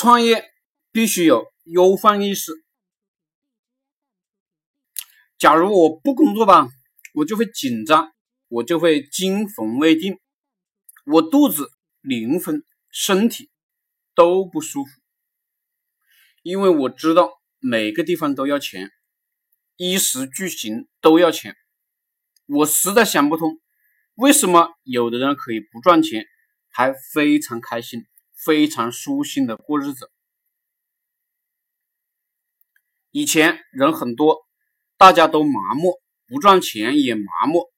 创业必须有忧患意识。假如我不工作吧，我就会紧张，我就会惊魂未定，我肚子、灵魂、身体都不舒服，因为我知道每个地方都要钱，衣食住行都要钱。我实在想不通，为什么有的人可以不赚钱，还非常开心。非常舒心的过日子。以前人很多，大家都麻木，不赚钱也麻木。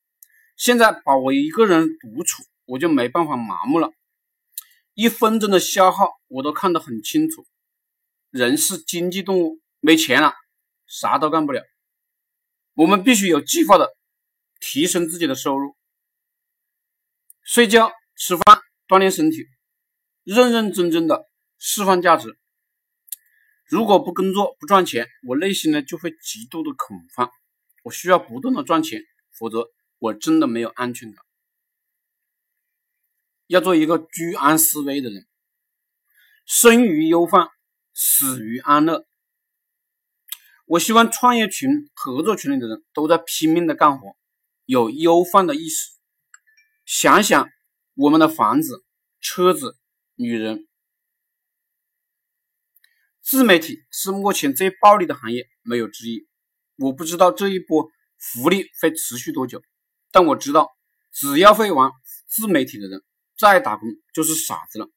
现在把我一个人独处，我就没办法麻木了。一分钟的消耗我都看得很清楚。人是经济动物，没钱了，啥都干不了。我们必须有计划的提升自己的收入，睡觉、吃饭、锻炼身体。认认真真的释放价值。如果不工作不赚钱，我内心呢就会极度的恐慌。我需要不断的赚钱，否则我真的没有安全感。要做一个居安思危的人，生于忧患，死于安乐。我希望创业群、合作群里的人都在拼命的干活，有忧患的意识。想想我们的房子、车子。女人，自媒体是目前最暴利的行业，没有之一。我不知道这一波福利会持续多久，但我知道，只要会玩自媒体的人，再打工就是傻子了。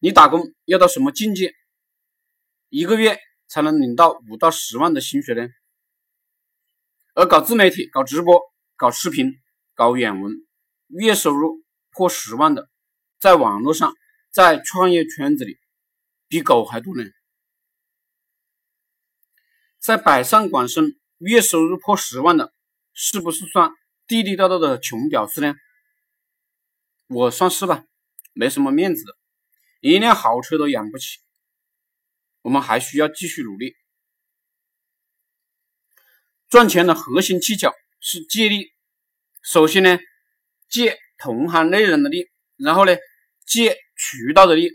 你打工要到什么境界，一个月才能领到五到十万的薪水呢？而搞自媒体、搞直播、搞视频、搞远文，月收入破十万的，在网络上。在创业圈子里，比狗还多呢。在北上广深，月收入破十万的，是不是算地地道道的穷屌丝呢？我算是吧，没什么面子的，一辆豪车都养不起。我们还需要继续努力。赚钱的核心技巧是借力。首先呢，借同行内人的力，然后呢，借。渠道的力，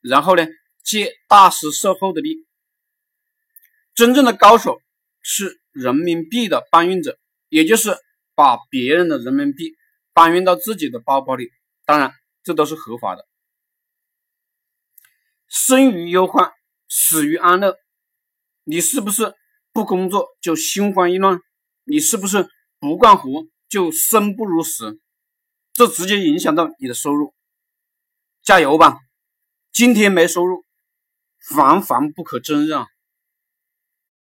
然后呢，借大师售后的力。真正的高手是人民币的搬运者，也就是把别人的人民币搬运到自己的包包里。当然，这都是合法的。生于忧患，死于安乐。你是不是不工作就心慌意乱？你是不是不干活就生不如死？这直接影响到你的收入。加油吧！今天没收入，防防不可真日啊！